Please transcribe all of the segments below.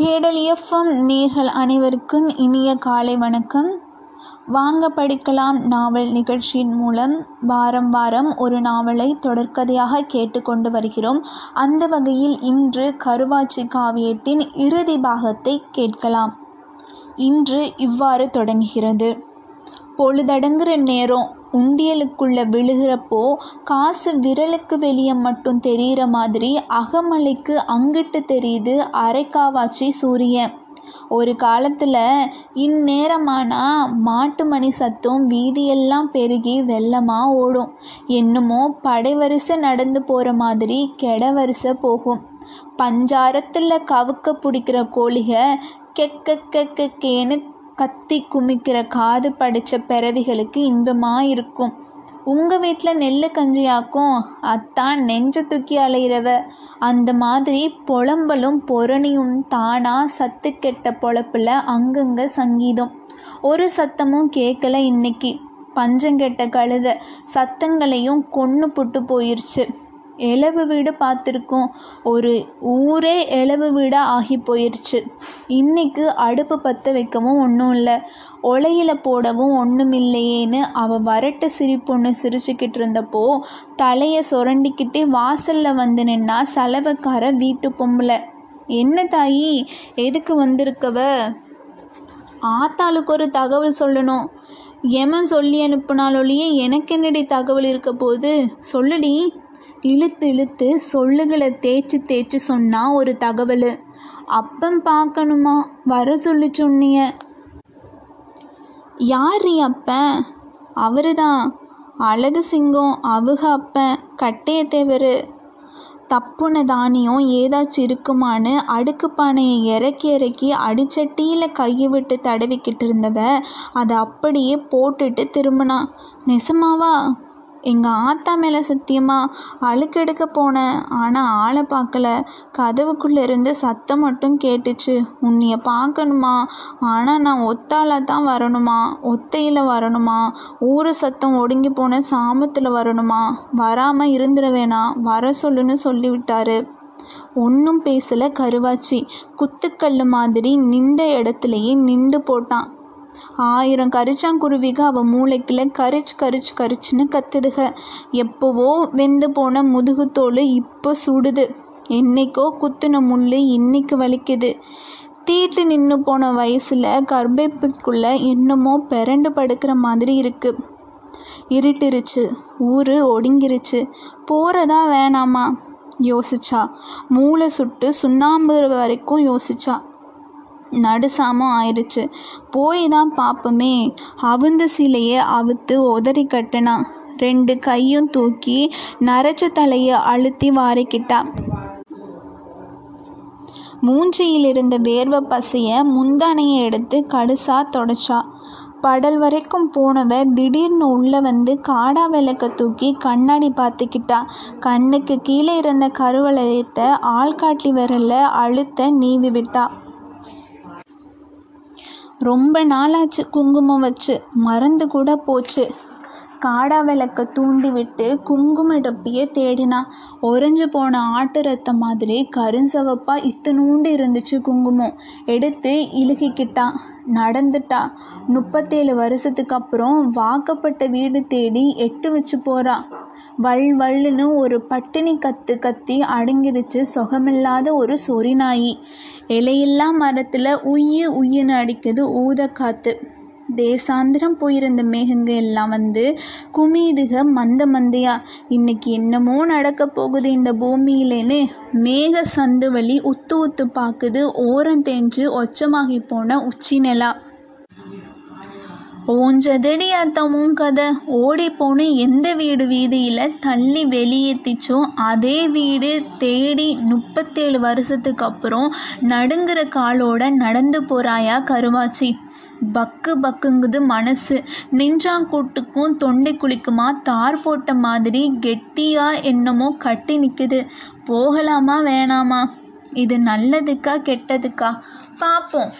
தேடல் எஃப்எம் நேர்கள் அனைவருக்கும் இனிய காலை வணக்கம். வாங்க படிக்கலாம் நாவல் நிகழ்ச்சியின் மூலம். வாரம் வாரம் ஒரு நாவலை தொடர்கதையாக கேட்டுக்கொண்டு வருகிறோம். அந்த வகையில் இன்று கருவாச்சி காவியத்தின் இறுதி பாகத்தை கேட்கலாம். இன்று இவ்வாறு தொடங்குகிறது. பொழுதடங்குற நேரம் உண்டியலுக்குள்ள விழுகிறப்போ காசு விரலுக்கு வெளியே மட்டும் தெரிகிற மாதிரி அகமலைக்கு அங்கிட்டு தெரியுது அரைக்காவாச்சி சூரியன். ஒரு காலத்தில் இந்நேரமானா மாட்டு மணி சத்தம் வீதியெல்லாம் பெருகி வெள்ளமாக ஓடும். என்னமோ படைவரிசை நடந்து போகிற மாதிரி கெட வரிசை போகும். பஞ்சாரத்தில் கவுக்க பிடிக்கிற கோழிக கெக்க கெக்கேன்னு கத்தி குமிக்கிற காது படித்த பிறவிகளுக்கு இன்பமாக இருக்கும் உங்கள் வீட்டில் நெல் கஞ்சியாக்கும். அத்தான் நெஞ்ச தூக்கி அலையிறவ. அந்த மாதிரி புலம்பலும் பொறணியும் தானா சத்து கெட்ட பொழப்பில் அங்கங்கே சங்கீதம். ஒரு சத்தமும் கேட்கல இன்னைக்கு. பஞ்சங்கெட்ட கழுத. சத்தங்களையும் கொன்று புட்டு போயிடுச்சு இலவு வீடு பார்த்துருக்கோம். ஒரு ஊரே இளவு வீடாக ஆகி போயிடுச்சு இன்றைக்கு அடுப்பு பற்ற வைக்கவும் ஒன்றும் இல்லை. ஒலையில் போடவும் ஒன்றும் இல்லையேன்னு அவள் வரட்டு சிரிப்பொன்று சிரிச்சுக்கிட்டு இருந்தப்போ தலையை சுரண்டிக்கிட்டே வாசலில் வந்து நின்னா செலவுக்கார வீட்டு பொம்பளை. என்ன தாயி எதுக்கு வந்திருக்கவ? ஆத்தாளுக்கு ஒரு தகவல் சொல்லணும். எமன் சொல்லி அனுப்புனாலொழியே எனக்கு என்னடி தகவல் இருக்க போது சொல்லுடி. இழுத்து இழுத்து சொல்லுகளை தேய்ச்சி தேய்ச்சி சொன்னா ஒரு தகவல். அப்பம் பார்க்கணுமா வர சொல்லி சொன்னிய. யார் அப்ப? அவரு தான் அழகு சிங்கம் அவுக அப்பன் கட்டையத்தேவர் தப்புன தானியம் ஏதாச்சும் இருக்குமான்னு அடுக்கு பானையை இறக்கி இறக்கி அடிச்சட்டியில் கையை விட்டு தடவிக்கிட்டு இருந்தவ அதை அப்படியே போட்டுட்டு திரும்பினா. நெசமாவா? எங்கள் ஆத்தா மேலே சத்தியமாக அழுக்கெடுக்க போனேன் ஆனால் ஆளை பார்க்கல கதவுக்குள்ளே இருந்து சத்தம் மட்டும் கேட்டுச்சு. உன்னைய பார்க்கணுமா ஆனால் நான் ஒத்தால தான் வரணுமா? ஒத்தையில் வரணுமா? ஊர் சத்தம் ஒடுங்கி போன சாமத்தில் வரணுமா? வராமல் இருந்துட வேணாம் வர சொல்லுன்னு சொல்லிவிட்டாரு. ஒன்றும் பேசலை கருவாச்சி. குத்துக்கல் மாதிரி நின்ற இடத்துலையே நின்று போட்டான். ஆயிரம் கரிச்சாங்குருவிக அவள் மூளைக்குள்ளே கரிச்சு கரிச்சு கரிச்சுன்னு கத்துதுக. எப்போவோ வெந்து போன முதுகுத்தோல் இப்போ சுடுது. என்னைக்கோ குத்துன முள் இன்னைக்கு வலிக்குது. தீட்டு நின்று போன வயசில் கர்ப்பைப்புக்குள்ளே என்னமோ பிறண்டு படுக்கிற மாதிரி இருக்குது இருட்டிருச்சு. ஊர் ஒடுங்கிருச்சு. போகிறதா வேணாமா? யோசிச்சா. மூளை சுட்டு சுண்ணாம்பு வரைக்கும் யோசிச்சா. நடுசாமம் ஆயிடுச்சு போய் தான் பார்ப்போமே அவுந்த சிலையை அவுத்து உதறி கட்டினான் ரெண்டு கையும் தூக்கி நரைச்ச தலையை அழுத்தி வாரிக்கிட்டா. மூஞ்சியில் இருந்த வேர்வை பசைய முந்தானையை எடுத்து கடுசா தொடச்சா. படல் வரைக்கும் போனவ திடீர்னு உள்ளே வந்து காடா விளக்க தூக்கி கண்ணாடி பார்த்துக்கிட்டா. கண்ணுக்கு கீழே இருந்த கருவளையத்தை ஆள்காட்டி விரல அழுத்த நீவி விட்டா ரொம்ப நாளாச்சு குங்குமம் வச்சு. மறந்து கூட போச்சு. காடா விளக்க தூண்டி விட்டு குங்கும டப்பியை தேடினா. உறைஞ்சு போன ஆட்டு ரத்தம் மாதிரி கருஞ்சவப்பா இத்தனூண்டு இருந்துச்சு குங்குமம். எடுத்து இழுகிக்கிட்டா நடந்துட்டா. முப்பத்தேழு வருஷத்துக்கு அப்புறம் வாக்கப்பட்ட வீடு தேடி எட்டு வச்சு போகிறா வள் வள்ளுன்னு ஒரு பட்டினி கத்து கத்தி அடங்கிருச்சு சுகமில்லாத ஒரு சொறி நாயி. இலையில்லா மரத்தில் உய்யு உய்யுன்னு அடிக்குது ஊத காற்று தேசாந்திரம் போயிருந்த மேகங்க எல்லாம் வந்து குமிதுக மந்த மந்தையா. இன்னைக்கு என்னமோ நடக்க போகுது இந்த பூமியிலேன்னு மேக சந்து வழி உத்து உத்து பார்க்குது ஓரம் தேஞ்சு ஒச்சமாகி போன உச்சி நிலா. ஓஞ்சதடி அத்தமும் கதை. ஓடி போன எந்த வீடு வீதியில் தள்ளி வெளியேற்றிச்சோ அதே வீடு தேடி முப்பத்தேழு வருஷத்துக்கு அப்புறம் நடுங்கிற காலோட நடந்து போகிறாயா கருவாச்சி. பக்கு பக்குங்குது மனசு. நெஞ்சாங்கூட்டுக்கும் தொண்டை குளிக்குமா தார் போட்ட மாதிரி கெட்டியா என்னமோ கட்டி நிற்குது போகலாமா வேணாமா? இது நல்லதுக்கா கெட்டதுக்கா? பார்ப்போம்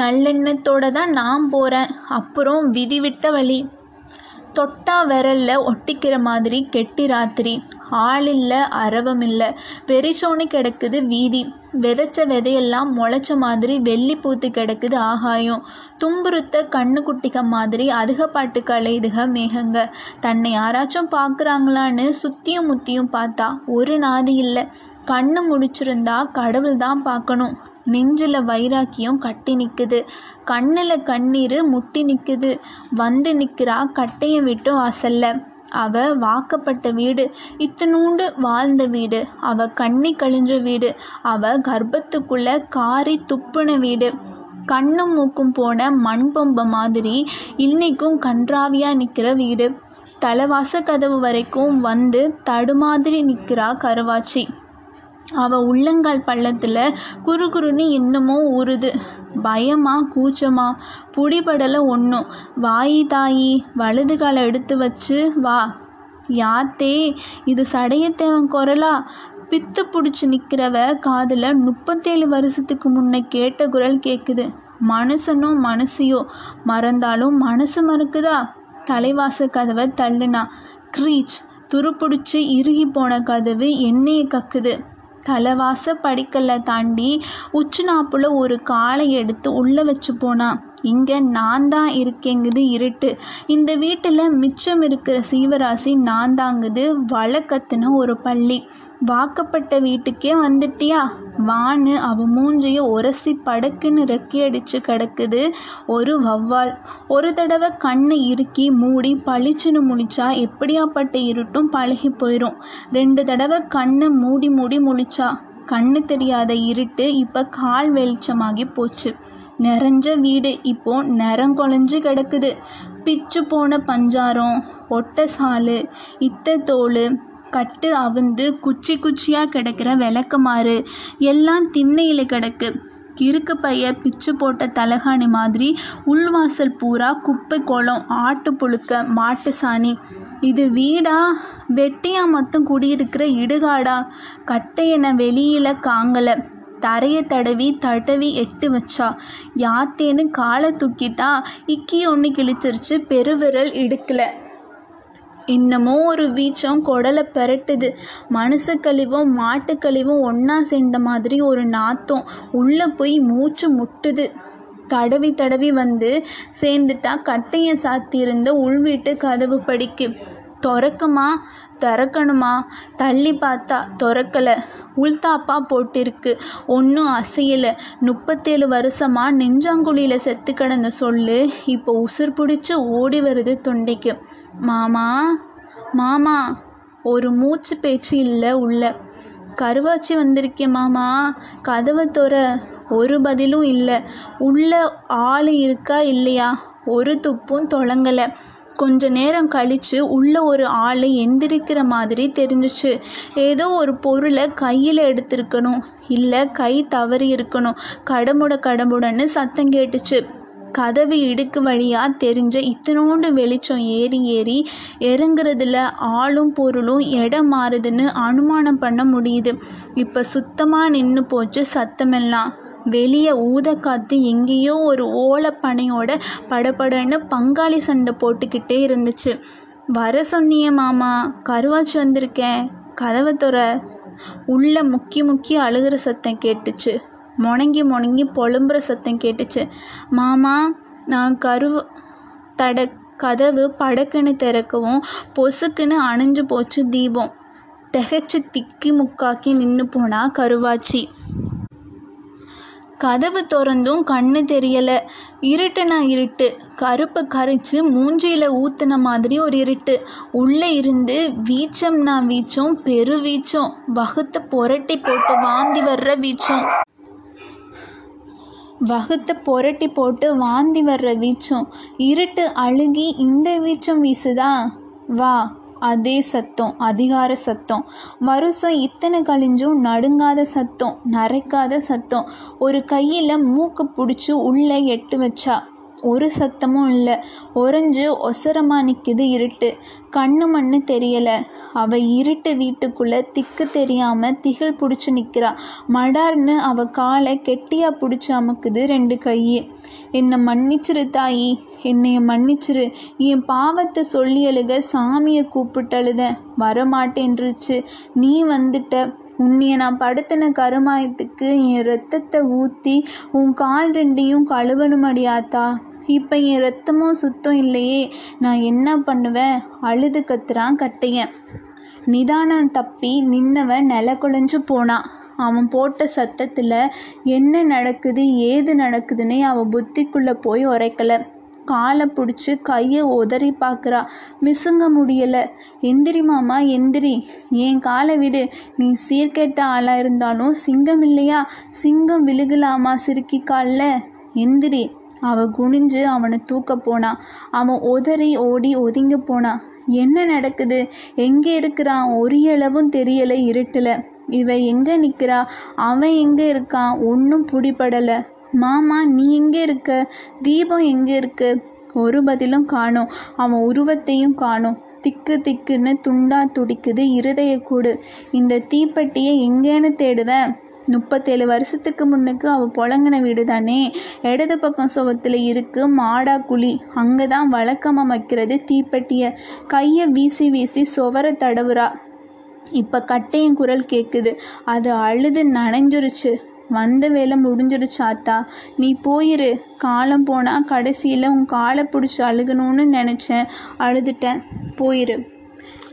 நல்லெண்ணத்தோட தான் நான் போகிறேன் அப்புறம் விதி விட்ட வழி. தொட்டா விரலில் ஒட்டிக்கிற மாதிரி கெட்டி ராத்திரி. ஆள் இல்லை அரவம் இல்லை வெறிச்சோனி கிடக்குது வீதி. விதைச்ச விதையெல்லாம் முளைச்ச மாதிரி வெள்ளி பூத்து கிடக்குது ஆகாயம். தும்புறுத்த கண்ணுக்குட்டிக மாதிரி அதுக பாட்டு அலையுதுக மேகங்க. தன்னை யாராச்சும் பார்க்குறாங்களான்னு சுத்தியும் முத்தியும் பார்த்தா ஒரு நாதி இல்லை. கண்ணு முடிச்சிருந்தா கடவுள் தான் பார்க்கணும் நெஞ்சில் வைராக்கியம் கட்டி நிற்குது கண்ணில் கண்ணீர் முட்டி நிற்குது வந்து நிற்கிறா கட்டையை விட்டு வாசல்ல அவ வாக்கப்பட்ட வீடு. இத்தினூண்டு வாழ்ந்த வீடு. அவ கண்ணி கழிஞ்ச வீடு. அவ கர்ப்பத்துக்குள்ள காரி துப்புன வீடு. கண்ணும் மூக்கும் போன மண் பொம்பை மாதிரி இன்னைக்கும் கன்றாவியாக நிற்கிற வீடு. தலைவாச கதவு வரைக்கும் வந்து தடுமாதிரி நிற்கிறா கருவாச்சி. அவள் உள்ளங்கால் பள்ளத்தில் குறுகுறுன்னு இன்னமும் ஊறுது. பயமா கூச்சமா? புடிபடலை ஒன்றும் வாயி தாயி வலது காலை எடுத்து வச்சு வா. யாத்தே இது சடையத்தேவன் குரலா? பித்து பிடிச்சி நிற்கிறவ காதில் முப்பத்தேழு வருஷத்துக்கு முன்னே கேட்ட குரல் கேட்குது மனுஷனோ மனசையோ? மறந்தாலும் மனசு மறுக்குதா? தலைவாச கதவை தள்ளுனா. க்ரீச். துருப்பிடிச்சி இறுகி போன கதவு என்னையை கக்குது. தலைவாச படிக்கல்ல தாண்டி உச்சு நாப்பில் ஒரு காலை எடுத்து உள்ளே வச்சு போனான் இங்கே நான் தான் இருக்கேங்குது இருட்டு. இந்த வீட்டில் மிச்சம் இருக்கிற சீவராசி நான் தாங்குது வழக்கத்துன ஒரு பள்ளி. வாக்கப்பட்ட வீட்டுக்கே வந்துட்டியா? வான்னு அவ மூஞ்சிய உரசி படக்குன்னு ரெக்கி அடிச்சு கிடக்குது ஒரு வவ்வால் ஒரு தடவை கண்ணை இறுக்கி மூடி பளிச்சுன்னு முழிச்சா எப்படியாப்பட்ட இருட்டும் பழகி போயிடும் ரெண்டு தடவை கண்ணை மூடி மூடி முழிச்சா. கண்ணு தெரியாத இருட்டு இப்போ கால் வெளிச்சமாகி போச்சு. நிறைஞ்ச வீடு இப்போ நிறங்கொலைஞ்சு கிடக்குது. பிச்சு போன பஞ்சாரம் ஒட்டை சாலு இத்த தோல் கட்டு அவுந்து குச்சி குச்சியாக கிடக்கிற விளக்குமாறு எல்லாம் திண்ணையில் கிடக்கு. இருக்கு பைய பிச்சு போட்ட தலகாணி மாதிரி உள்வாசல் பூரா குப்பை குளம் ஆட்டு புழுக்க மாட்டு சாணி. இது வீடா? வெட்டியாக மட்டும் குடியிருக்கிற இடுகாடா? கட்டையனை வெளியில் காங்கலை. தரையை தடவி தடவி எட்டு வச்சா யாத்தேன்னு காலை தூக்கிட்டா இக்கி ஒன்று கிழிச்சிருச்சு பெருவிரல் இடுக்கல. என்னமோ ஒரு வீச்சம் குடலை பெரட்டுது. மனுஷ கழிவும் மாட்டு கழிவும் ஒன்றா சேர்ந்த மாதிரி ஒரு நாத்தம் உள்ளே போய் மூச்சு முட்டுது. தடவி தடவி வந்து சேர்ந்துட்டா கட்டையை சாத்தியிருந்த உள்வீட்டு கதவு படிக்கு. திறக்குமா? திறக்கணுமா? தள்ளி பார்த்தா திறக்கலை. உள்தாப்பா போட்டிருக்கு. ஒன்றும் அசையலை. முப்பத்தேழு வருஷமாக நெஞ்சாங்குழியில் செத்து கிடந்த சொல்லு. இப்போ உசுர் பிடிச்சி ஓடி வருது தொண்டைக்கு. மாமா? மாமா? ஒரு மூச்சு பேச்சு இல்லை உள்ள. கருவாச்சி வந்திருக்கேன் மாமா. கதவை தொற. ஒரு பதிலும் இல்லை. உள்ள ஆள் இருக்கா இல்லையா? ஒரு துப்பும் தொடங்கலை கொஞ்ச நேரம் கழித்து உள்ள ஒரு ஆள் எந்திரிக்கிற மாதிரி தெரிஞ்சிச்சு. ஏதோ ஒரு பொருளை கையில் எடுத்திருக்கணும். இல்லை கை தவறி இருக்கணும். கடமுட கடமுடன்னு சத்தம் கேட்டுச்சு. கதவு இடுக்கு வழியாக தெரிஞ்ச இத்தினோண்டு வெளிச்சம் ஏறி ஏறி இறங்குறதுல ஆளும் பொருளும் இடம் மாறுதுன்னு அனுமானம் பண்ண முடியுது. இப்போ சுத்தமாக நின்று போச்சு சத்தமெல்லாம். வெளியே ஊத எங்கேயோ ஒரு ஓலப்பனையோட படபடன்னு பங்காளி சண்டை போட்டுக்கிட்டே இருந்துச்சு. வர சொன்னியே மாமா கருவாச்சி வந்திருக்கேன் கதவை துற. உள்ள முக்கி முக்கி அழுகிற சத்தம் கேட்டுச்சு. முணங்கி முணங்கி புலம்புற சத்தம் கேட்டுச்சு. மாமா நான் கருவ தட கதவு படக்குன்னு திறக்கவும் பொசுக்குன்னு அணைஞ்சு போச்சு தீபம். திகைச்சு திக்கி முக்காக்கி நின்று போனா கருவாச்சி. கதவு திறந்தும் கண்ணு தெரியலை. இருட்டுனா இருட்டு. கருப்பு கரைச்சி மூஞ்சியில் ஊற்றுன மாதிரி ஒரு இருட்டு. உள்ளே இருந்து வீச்சம்னா வீச்சம் பெரு வீச்சம் வகுத்து புரட்டி போட்டு வாந்தி வர்ற வீச்சம். வகுத்த புரட்டி போட்டு வாந்தி வர்ற வீச்சம். இருட்டு அழுகி இந்த வீச்சம் வீசுதா? வா. அதே சத்தம் அதிகார சத்தம். வருஷம் இத்தனை கழிஞ்சும் நடுங்காத சத்தம் நரைக்காத சத்தம். ஒரு கையில் மூக்கு பிடிச்சி உள்ளே எட்டு வச்சா ஒரு சத்தமும் இல்லை. ஒறைஞ்சு ஒசரமாக நிற்குது இருட்டு. கண்ணு மண்ணு தெரியலை. அவள் இருட்டு வீட்டுக்குள்ளே திக்கு தெரியாமல் திகில் பிடிச்சி நிற்கிறா மடார்னு அவள் காலை கெட்டியாக பிடிச்சி அமுக்குது ரெண்டு கையே. என்னை மன்னிச்சிரு தாயி. என்னைய மன்னிச்சிரு. என் பாவத்தை சொல்லி அழுக சாமியை கூப்பிட்டழுத அழுதேன் வரமாட்டேன்ருச்சு நீ வந்துட்ட. உன்னைய நான் படுத்தின கருமாயத்துக்கு என் ரத்தத்தை ஊற்றி உன் கால் ரெண்டையும் கழுவணும் அடியாத்தா இப்போ என் ரத்தமும் சுத்தம் இல்லையே. நான் என்ன பண்ணுவேன்? அழுது கத்துறான் கட்டையன். நிதானம் தப்பி நின்னவன் நில குலைஞ்சு போனான் அவன் போட்ட சத்தத்தில் என்ன நடக்குது ஏது நடக்குதுன்னே அவன் புத்திக்குள்ளே போய் உரைக்கலை. காலை பிடிச்சி கையை உதறி பார்க்குறா மிசுங்க முடியலை. எந்திரி மாமா எந்திரி. என் காலை விடு. நீ சீர்கெட்ட ஆளாக இருந்தாலும் சிங்கம் இல்லையா? சிங்கம் விழுகலாமா சிறுக்கி காலில்? எந்திரி. அவள் குனிஞ்சு அவனை தூக்க போனாள் அவன் உதறி ஓடி ஒதுங்க போனான் என்ன நடக்குது? எங்கே இருக்கிறான்? ஒரியளவும் தெரியலை இருட்டில். இவ எங்கே நிற்கிறா அவன் எங்கே இருக்கான்? ஒன்றும் பிடிபடலை. மாமா நீ எங்கே இருக்க? தீபம் எங்கே இருக்கு? ஒரு பதிலும் காணோம். அவன் உருவத்தையும் காணோம். திக்கு திக்குன்னு துண்டா துடிக்குது இருதய கூடு இந்த தீப்பெட்டியை எங்கேன்னு தேடுவேன். முப்பத்தேழு வருஷத்துக்கு முன்னுக்கு அவள் புழங்கின வீடு தானே இடது பக்கம் சுவத்தில் இருக்கு மாடா குழி. அங்கே தான் வழக்கமாக வைக்கிறது தீப்பெட்டியை. கையை வீசி வீசி சுவரை தடவுறா. இப்போ கட்டையின் குரல் கேட்குது அது அழுது நனைஞ்சிருச்சு. வந்த வேலை முடிஞ்சிருச்சாத்தா நீ போயிரு. காலம் போனால் கடைசியில் உன் காலை பிடிச்சி அழுகணும்னு நினச்சேன். அழுதுட்டேன். போயிரு.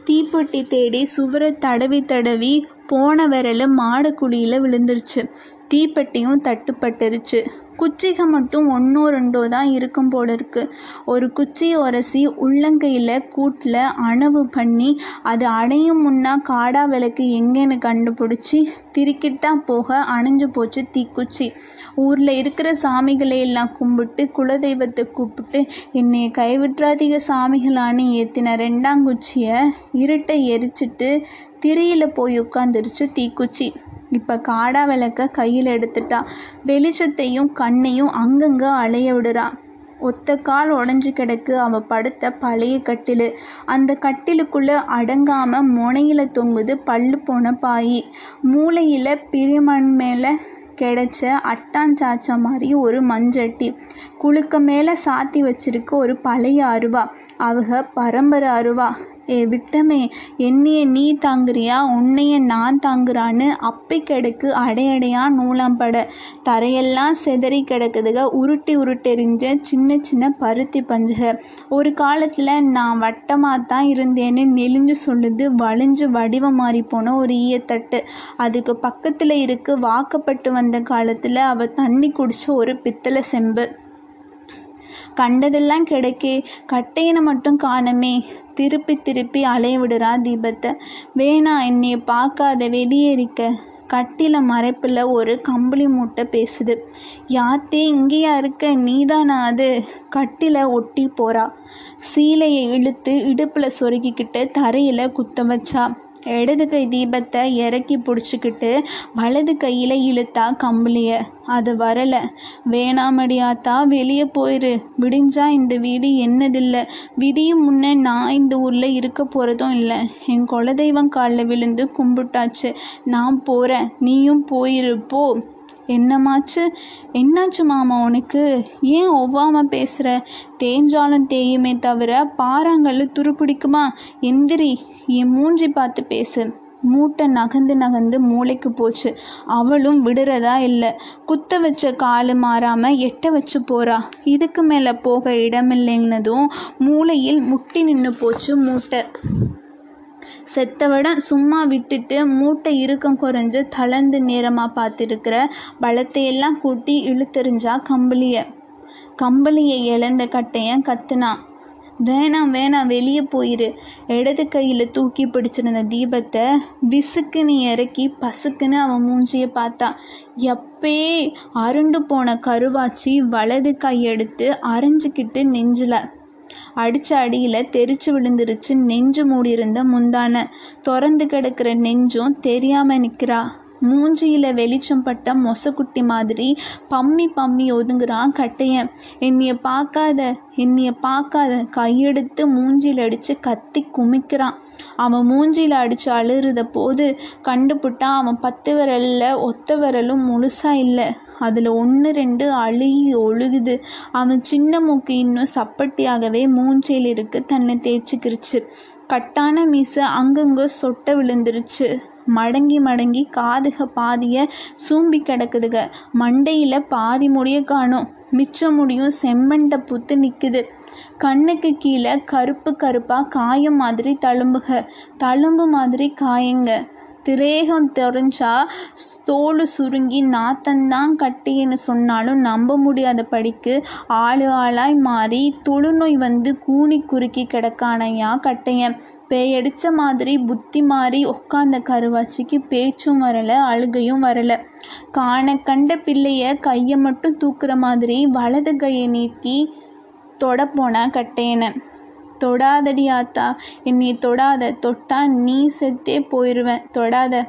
தீப்பெட்டி தேடி சுவரை தடவி தடவி போன விரலும் மாடு குழியில் விழுந்துருச்சு. தீப்பெட்டியும் தட்டுப்பட்டுருச்சு. குச்சிக மட்டும் ஒன்றோ ரெண்டோ தான் இருக்கும் போல இருக்கு ஒரு குச்சியை உரசி உள்ளங்கையில் கூட்டில் அணவு பண்ணி அது அணையும் முன்னா காடா விளக்கு எங்கேன்னு கண்டுபிடிச்சி திருக்கிட்டா போக அணைஞ்சு போச்சு தீக்குச்சி. ஊரில் இருக்கிற சாமிகளை எல்லாம் கும்பிட்டு குலதெய்வத்தை கூப்பிட்டு என்னை கைவிட்றாதீக சாமிகளான்னு ஏற்றின ரெண்டாங்குச்சியை இருட்டை எரிச்சிட்டு திரியில் போய் உட்காந்துருச்சு தீக்குச்சி. இப்போ காடா விளக்க கையில் எடுத்துட்டா. வெளிச்சத்தையும் கண்ணையும் அங்கங்கே அலைய விடுறா. ஒத்த கால் உடஞ்சி கிடக்கு அவள் படுத்த பழைய கட்டில். அந்த கட்டிலுக்குள்ளே அடங்காமல் முனையில் தொங்குது பல்லு போன பாயி. மூளையில் பிரிமண் மேலே கிடைச்ச அட்டாஞ்சாச்சா மாதிரி ஒரு மஞ்சட்டி. குளுக்க மேலே சாத்தி வச்சிருக்க ஒரு பழைய அருவா. அவக பரம்பரை அருவா. விட்டமே. என்னைய நீ தாங்குறியா? உன்னைய நான் தாங்குறான்னு அப்பி கிடக்கு அடையடையா நூலாம்பட தரையெல்லாம் செதறி கிடக்குதுக. உருட்டி உருட்டெறிஞ்ச சின்ன சின்ன பருத்தி பஞ்சுக. ஒரு காலத்தில் நான் வட்டமாக தான் இருந்தேன்னு நெளிஞ்சு சொல்லுது வளைஞ்சு வடிவம் மாறி போன ஒரு ஈயத்தட்டு. அதுக்கு பக்கத்தில் இருக்கு வாக்கப்பட்டு வந்த காலத்தில் அவள் தண்ணி குடிச்ச ஒரு பித்தளை செம்பு. கண்டதெல்லாம் கிடைக்கே. கட்டையனை மட்டும் காணமே. திருப்பி திருப்பி அலைய விடுறா தீபத்தை. வேணா என்னைய பார்க்காத வெளியேறிக்க கட்டில மறைப்பில் ஒரு கம்பளி மூட்டை பேசுது. யாத்தே இங்கேயா இருக்க? நீதானா அது? கட்டில ஒட்டி போறா. சீலையை இழுத்து இடுப்பில் சொருகிக்கிட்டு தரையில் குத்த வச்சா. இடது கை தீபத்தை இறக்கி பிடிச்சிக்கிட்டு வலது கையில் இழுத்தா கம்பளிய. அது வரலை. வேணாமடியாத்தா வெளியே போயிரு. விடிஞ்சா இந்த வீடு என்னதில்லை? விடியும் முன்னே நான் இந்த ஊரில் இருக்க போகிறதும் இல்லை. என் குலதெய்வம் காலில் விழுந்து கும்பிட்டாச்சு. நான் போகிறேன் நீயும் போயிரு. போ. என்னமாச்சு? என்னாச்சு மாமா உனக்கு? ஏன் ஒவ்வாமல் பேசுகிற தேஞ்சாலும் தேயுமே தவிர பாறாங்கல்லு துருப்பிடிக்குமா? எந்திரி என் மூஞ்சி பார்த்து பேசு. மூட்டை நகந்து நகந்து மூளைக்கு போச்சு. அவளும் விடுறதா இல்லை. குத்த வச்ச காலு மாறாமல் எட்ட வச்சு போகிறா இதுக்கு மேலே போக இடமில்லைன்னதும் மூளையில் முட்டி நின்று போச்சு மூட்டை. செத்தவிட சும்மா விட்டுட்டு மூட்டை இறுக்கம் குறைஞ்சு தளர்ந்து நேரமாக பார்த்துருக்குற பலத்தையெல்லாம் கூட்டி இழுத்தெறிஞ்சா கம்பளியை. கம்பளியை இழந்த கட்டையன் கத்துனான் வேணாம் வேணாம் வெளியே போயிரு. இடது கையில் தூக்கி பிடிச்சிருந்த தீபத்தை விசுக்குன்னு இறக்கி பசுக்குன்னு அவன் மூஞ்சியை பார்த்தா. எப்பே அருண்டு போன கருவாச்சி வலது கையெடுத்து அரைஞ்சிக்கிட்டு நெஞ்சில் அடித்த அடியில் தெரிச்சு விழுந்துருச்சு நெஞ்சு மூடியிருந்த முந்தான. திறந்து கிடக்கிற நெஞ்சும் தெரியாமல் நிற்கிறா மூஞ்சியில் வெளிச்சம் பட்ட மொசக்குட்டி மாதிரி பம்மி பம்மி ஒதுங்குறான் கட்டையன். என்னைய பார்க்காத என்னைய பார்க்காத கையெடுத்து மூஞ்சியில் அடித்து கத்தி குமிக்கிறான். அவன் மூஞ்சியில் அடித்து அழுறத போது கண்டுபிட்டா அவன் பத்து விரலில் ஒத்த விரலும் முழுசாக இல்லை. அதில் ஒன்று ரெண்டு அழுகி ஒழுகுது. அவன் சின்ன மூக்கு இன்னும் சப்பட்டியாகவே மூஞ்சியில் இருக்கு தன்னை தேய்ச்சிக்கிருச்சு. கட்டான மீசை அங்கங்கே சொட்ட விழுந்துருச்சு. மடங்கி மடங்கி காதுக பாதிய சூம்பி கிடக்குதுக. மண்டையில் பாதி முடிய காணும். மிச்ச முடியும் செம்மண்டை புத்து நிற்குது கண்ணுக்கு கீழே கருப்பு கருப்பாக காயம் மாதிரி தழும்புக. தழும்பு மாதிரி காயங்க. திரேகம் தெரிஞ்சா தோல் சுருங்கி நாத்தந்தான் கட்டின்னு சொன்னாலும் நம்ப முடியாத படிக்கு ஆளு ஆளாய் மாறி தொழுநோய் வந்து கூனி குறுக்கி கிடக்கானையா கட்டையன் பேயடிச்ச மாதிரி புத்தி மாறி உட்காந்த கருவாச்சிக்கு பேச்சும் வரலை அழுகையும் வரலை. காண கண்ட பிள்ளைய கையை மட்டும் தூக்குற மாதிரி வலது கையை நீட்டி தொட போனா கட்டையனை தொடாதடி ஆத்தா. என்னை தொடாத தொட்டா நீ செத்தே போயிடுவேன் தொடாத.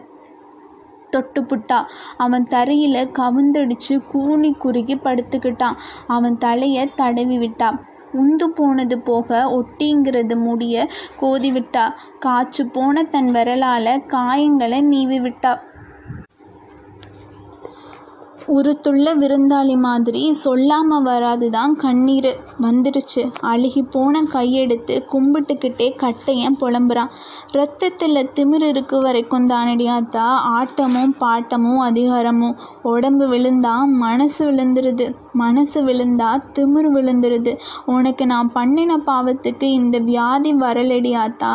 தொட்டு புட்டா. அவன் தரையில் கவுந்தடிச்சு கூனி குறுகி படுத்துக்கிட்டான். அவன் தலையை தடவி விட்டான் உந்து போனது போக ஒட்டிங்கிறது முடிய கோதி விட்டா. காய்ச்சு போன தன் விரலால் காயங்களை நீவி விட்டா. ஒரு துள்ள விருந்தாளி மாதிரி சொல்லாமல் வராது தான் கண்ணீர். வந்துடுச்சு. அழுகி போன கையெடுத்து கும்பிட்டுக்கிட்டே கட்டையன் புலம்புறான். ரத்தத்தில் திமிர் இருக்கு வரைக்கும் தானடியாத்தா ஆட்டமும் பாட்டமும் அதிகாரமும். உடம்பு விழுந்தா மனசு விழுந்துருது. மனசு விழுந்தா திமிர் விழுந்துருது. உனக்கு நான் பண்ணின பாவத்துக்கு இந்த வியாதி வரலடியாத்தா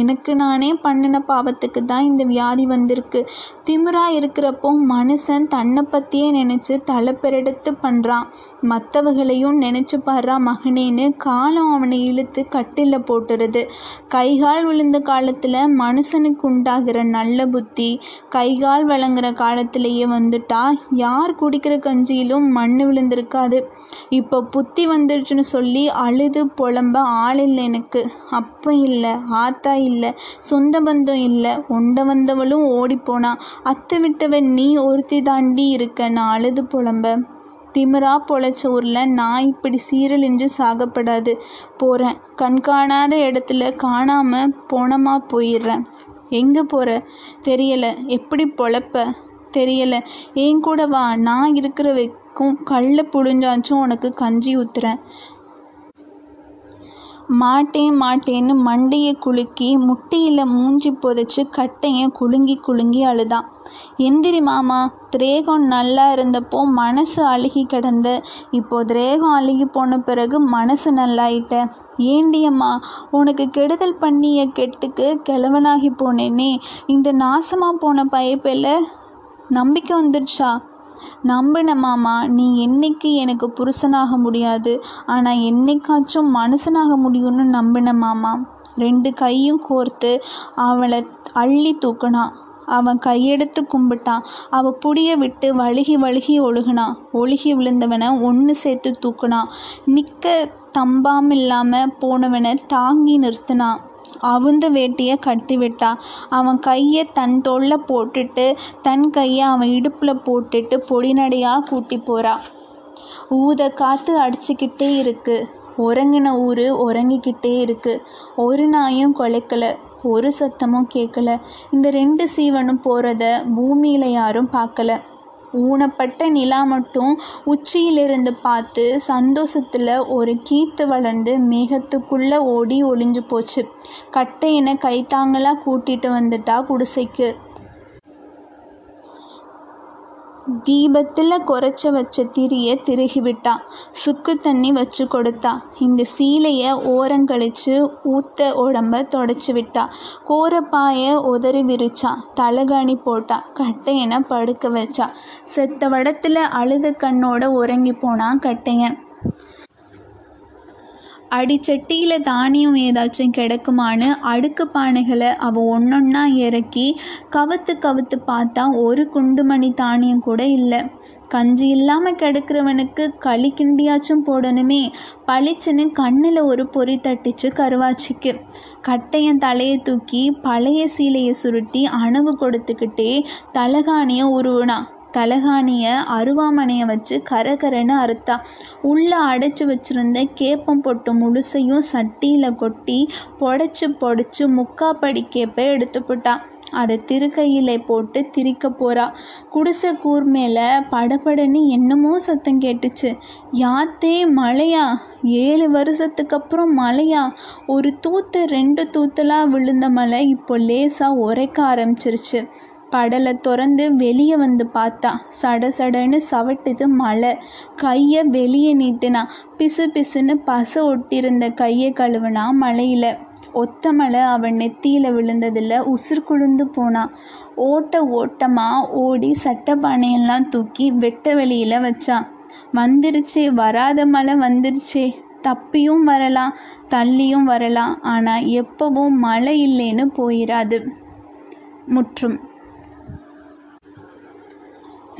எனக்கு நானே பண்ணின பாவத்துக்கு தான் இந்த வியாதி வந்திருக்கு. திமிரா இருக்கிறப்போ மனுஷன் தன்னை பற்றியே நினச்சி தலை பெரெடுத்து பண்ணுறான் மற்றவங்களையும் நினச்சி பாடுறா மகனேன்னு காலம் அவனை இழுத்து கட்டில் போட்டுருது. கைகால் விழுந்த காலத்தில் மனுஷனுக்கு உண்டாகிற நல்ல புத்தி கைகால் வழங்குற காலத்திலேயே வந்துட்டா யார் குடிக்கிற கஞ்சியிலும் மண் விழுந்திருக்காது. இப்போ புத்தி வந்துடுச்சுன்னு சொல்லி அழுது புலம்ப ஆள் இல்லை எனக்கு. அப்போ இல்லை ஆத்தா இல்லை சொந்த பந்தம் இல்லை. உண்ட வந்தவளும் ஓடிப்போனா அத்தை விட்டவன் நீ ஒருத்தி தாண்டி இருக்க. நான் அழுது புலம்ப திமிரா பொழைச்ச ஊரில் நான் இப்படி சீரழிஞ்சு சாகப்படாது. போகிறேன் கண்காணாத இடத்துல காணாமல் போனமா போயிடுறேன். எங்கே போகிற தெரியலை. எப்படி பொழப்ப? தெரியலை. என் கூட வா நான் இருக்கிற வரைக்கும் கல்லை புழிஞ்சாச்சும் உனக்கு கஞ்சி ஊற்றுறேன் மாட்டேன் மாட்டேன்னு மண்டையை குலுக்கி முட்டியில் மூஞ்சி புதைச்சி கட்டையன் குலுங்கி குலுங்கி அழுதான். எந்திரி மாமா திரேகம் நல்லா இருந்தப்போ மனசு அழுகி கிடந்த. இப்போ திரேகம் அழுகி போன பிறகு மனசு நல்லாயிட்ட. ஏண்டியம்மா உனக்கு கெடுதல் பண்ணிய கெட்டுக்கு கிழவனாகி போனேனே. இந்த நாசமாக போன பயப்பில் நம்பிக்கை வந்துடுச்சா நம்பின மாமா நீ என்னைக்கு எனக்கு புருஷனாக முடியாது ஆனால் என்னைக்காச்சும் மனுஷனாக முடியும்னு நம்பின மாமா. ரெண்டு கையும் கோர்த்து அவளை அள்ளி தூக்குனான் அவன் கையெடுத்து கும்பிட்டான் அவள் புடிய விட்டு வழுகி வழுகி ஒழுகுனான் ஒழுகி விழுந்தவனை ஒன்று சேர்த்து தூக்குனான் நிற்க தம்பாமில்லாமல் போனவனை தாங்கி நிறுத்தினான் அவுந்து வேட்டியை கட்டிவிட்டா. அவன் கையை தன் தோளில் போட்டுட்டு தன் கையை அவன் இடுப்பில் போட்டுட்டு பொடிநடையாக கூட்டி போகிறா ஊத காற்று அடிச்சுக்கிட்டே இருக்கு. உறங்கின ஊர் உறங்கிக்கிட்டே இருக்கு. ஒரு நாயும் கொலைக்கலை ஒரு சத்தமும் கேட்கல இந்த ரெண்டு சீவனும் போகிறத பூமியில் யாரும் பார்க்கல. ஊனப்பட்ட நிலா மட்டும் உச்சியிலிருந்து பார்த்து சந்தோஷத்தில் ஒரு கீத்து வளர்ந்து மேகத்துக்குள்ளே ஓடி ஒளிஞ்சு போச்சு. கட்டையனை கைத்தாங்களாக கூட்டிகிட்டு வந்துட்டா குடிசைக்கு. தீபத்தில் குறைச்ச வச்ச திரியை திருகிவிட்டா. சுக்கு தண்ணி வச்சு கொடுத்தா. இந்த சீலையை ஓரங்கழிச்சு ஊத்த உடம்ப தொடச்சி விட்டா. கோரப்பாய உதறி விரிச்சா. தலகாணி போட்டா. கட்டையனை படுக்க வச்சா. செத்த வடத்தில் அழுத கண்ணோட உறங்கி போனான் கட்டையன். அடிச்சட்டியில் தானியம் ஏதாச்சும் கிடைக்குமான்னு அடுக்கு பானைகளை அவள் ஒன்றொன்னா இறக்கி கவுத்து கவுத்து பார்த்தா ஒரு குண்டுமணி தானியம் கூட இல்லை. கஞ்சி இல்லாமல் கிடக்கிறவனுக்கு களி கிண்டியாச்சும் போடணுமே. பளிச்சுன்னு கண்ணில் ஒரு பொறி தட்டிச்சு கருவாச்சிக்கு. கட்டையன் தலையை தூக்கி பழைய சீலையை சுருட்டி அணவு கொடுத்துக்கிட்டே தலகாணியை உருவினா. தலகாணியை அருவாமனையை வச்சு கரகரன்னு அறுத்தா. உள்ளே அடைச்சி வச்சுருந்த கேப்பம் பொட்டு முழுசையும் சட்டியில் கொட்டி புடச்சி பொடிச்சு முக்காப்படி கேப்பை எடுத்து அதை திருக்கையில் போட்டு திரிக்க போகிறா குடிசை கூர் மேலே படபடன்னு என்னமோ சத்தம் கேட்டுச்சு. யாத்தே மழையா ஏழு வருஷத்துக்கு அப்புறம் மழையா ஒரு தூத்து ரெண்டு தூத்தலாக விழுந்த மழை இப்போ லேசாக உரைக்க ஆரம்பிச்சிருச்சு. படலை திறந்து வெளியே வந்து பார்த்தா சட சடன்னு சவட்டுது மழை. கையை வெளியே நீட்டினா பிசு பிசுன்னு பசை ஒட்டியிருந்த கையை கழுவுனா மழையில். ஒத்த மழை அவன் நெத்தியில் விழுந்ததில் உசுர் குழுந்து போனான் ஓட்ட ஓட்டமாக ஓடி சட்டப்பானையெல்லாம் தூக்கி வெட்ட வெளியில் வச்சான் வந்துருச்சே வராத மழை வந்துருச்சே. தப்பியும் வரலாம் தள்ளியும் வரலாம். ஆனால் எப்பவும் மழை இல்லைன்னு போயிடாது முற்றும்.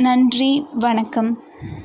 நன்றி வணக்கம்.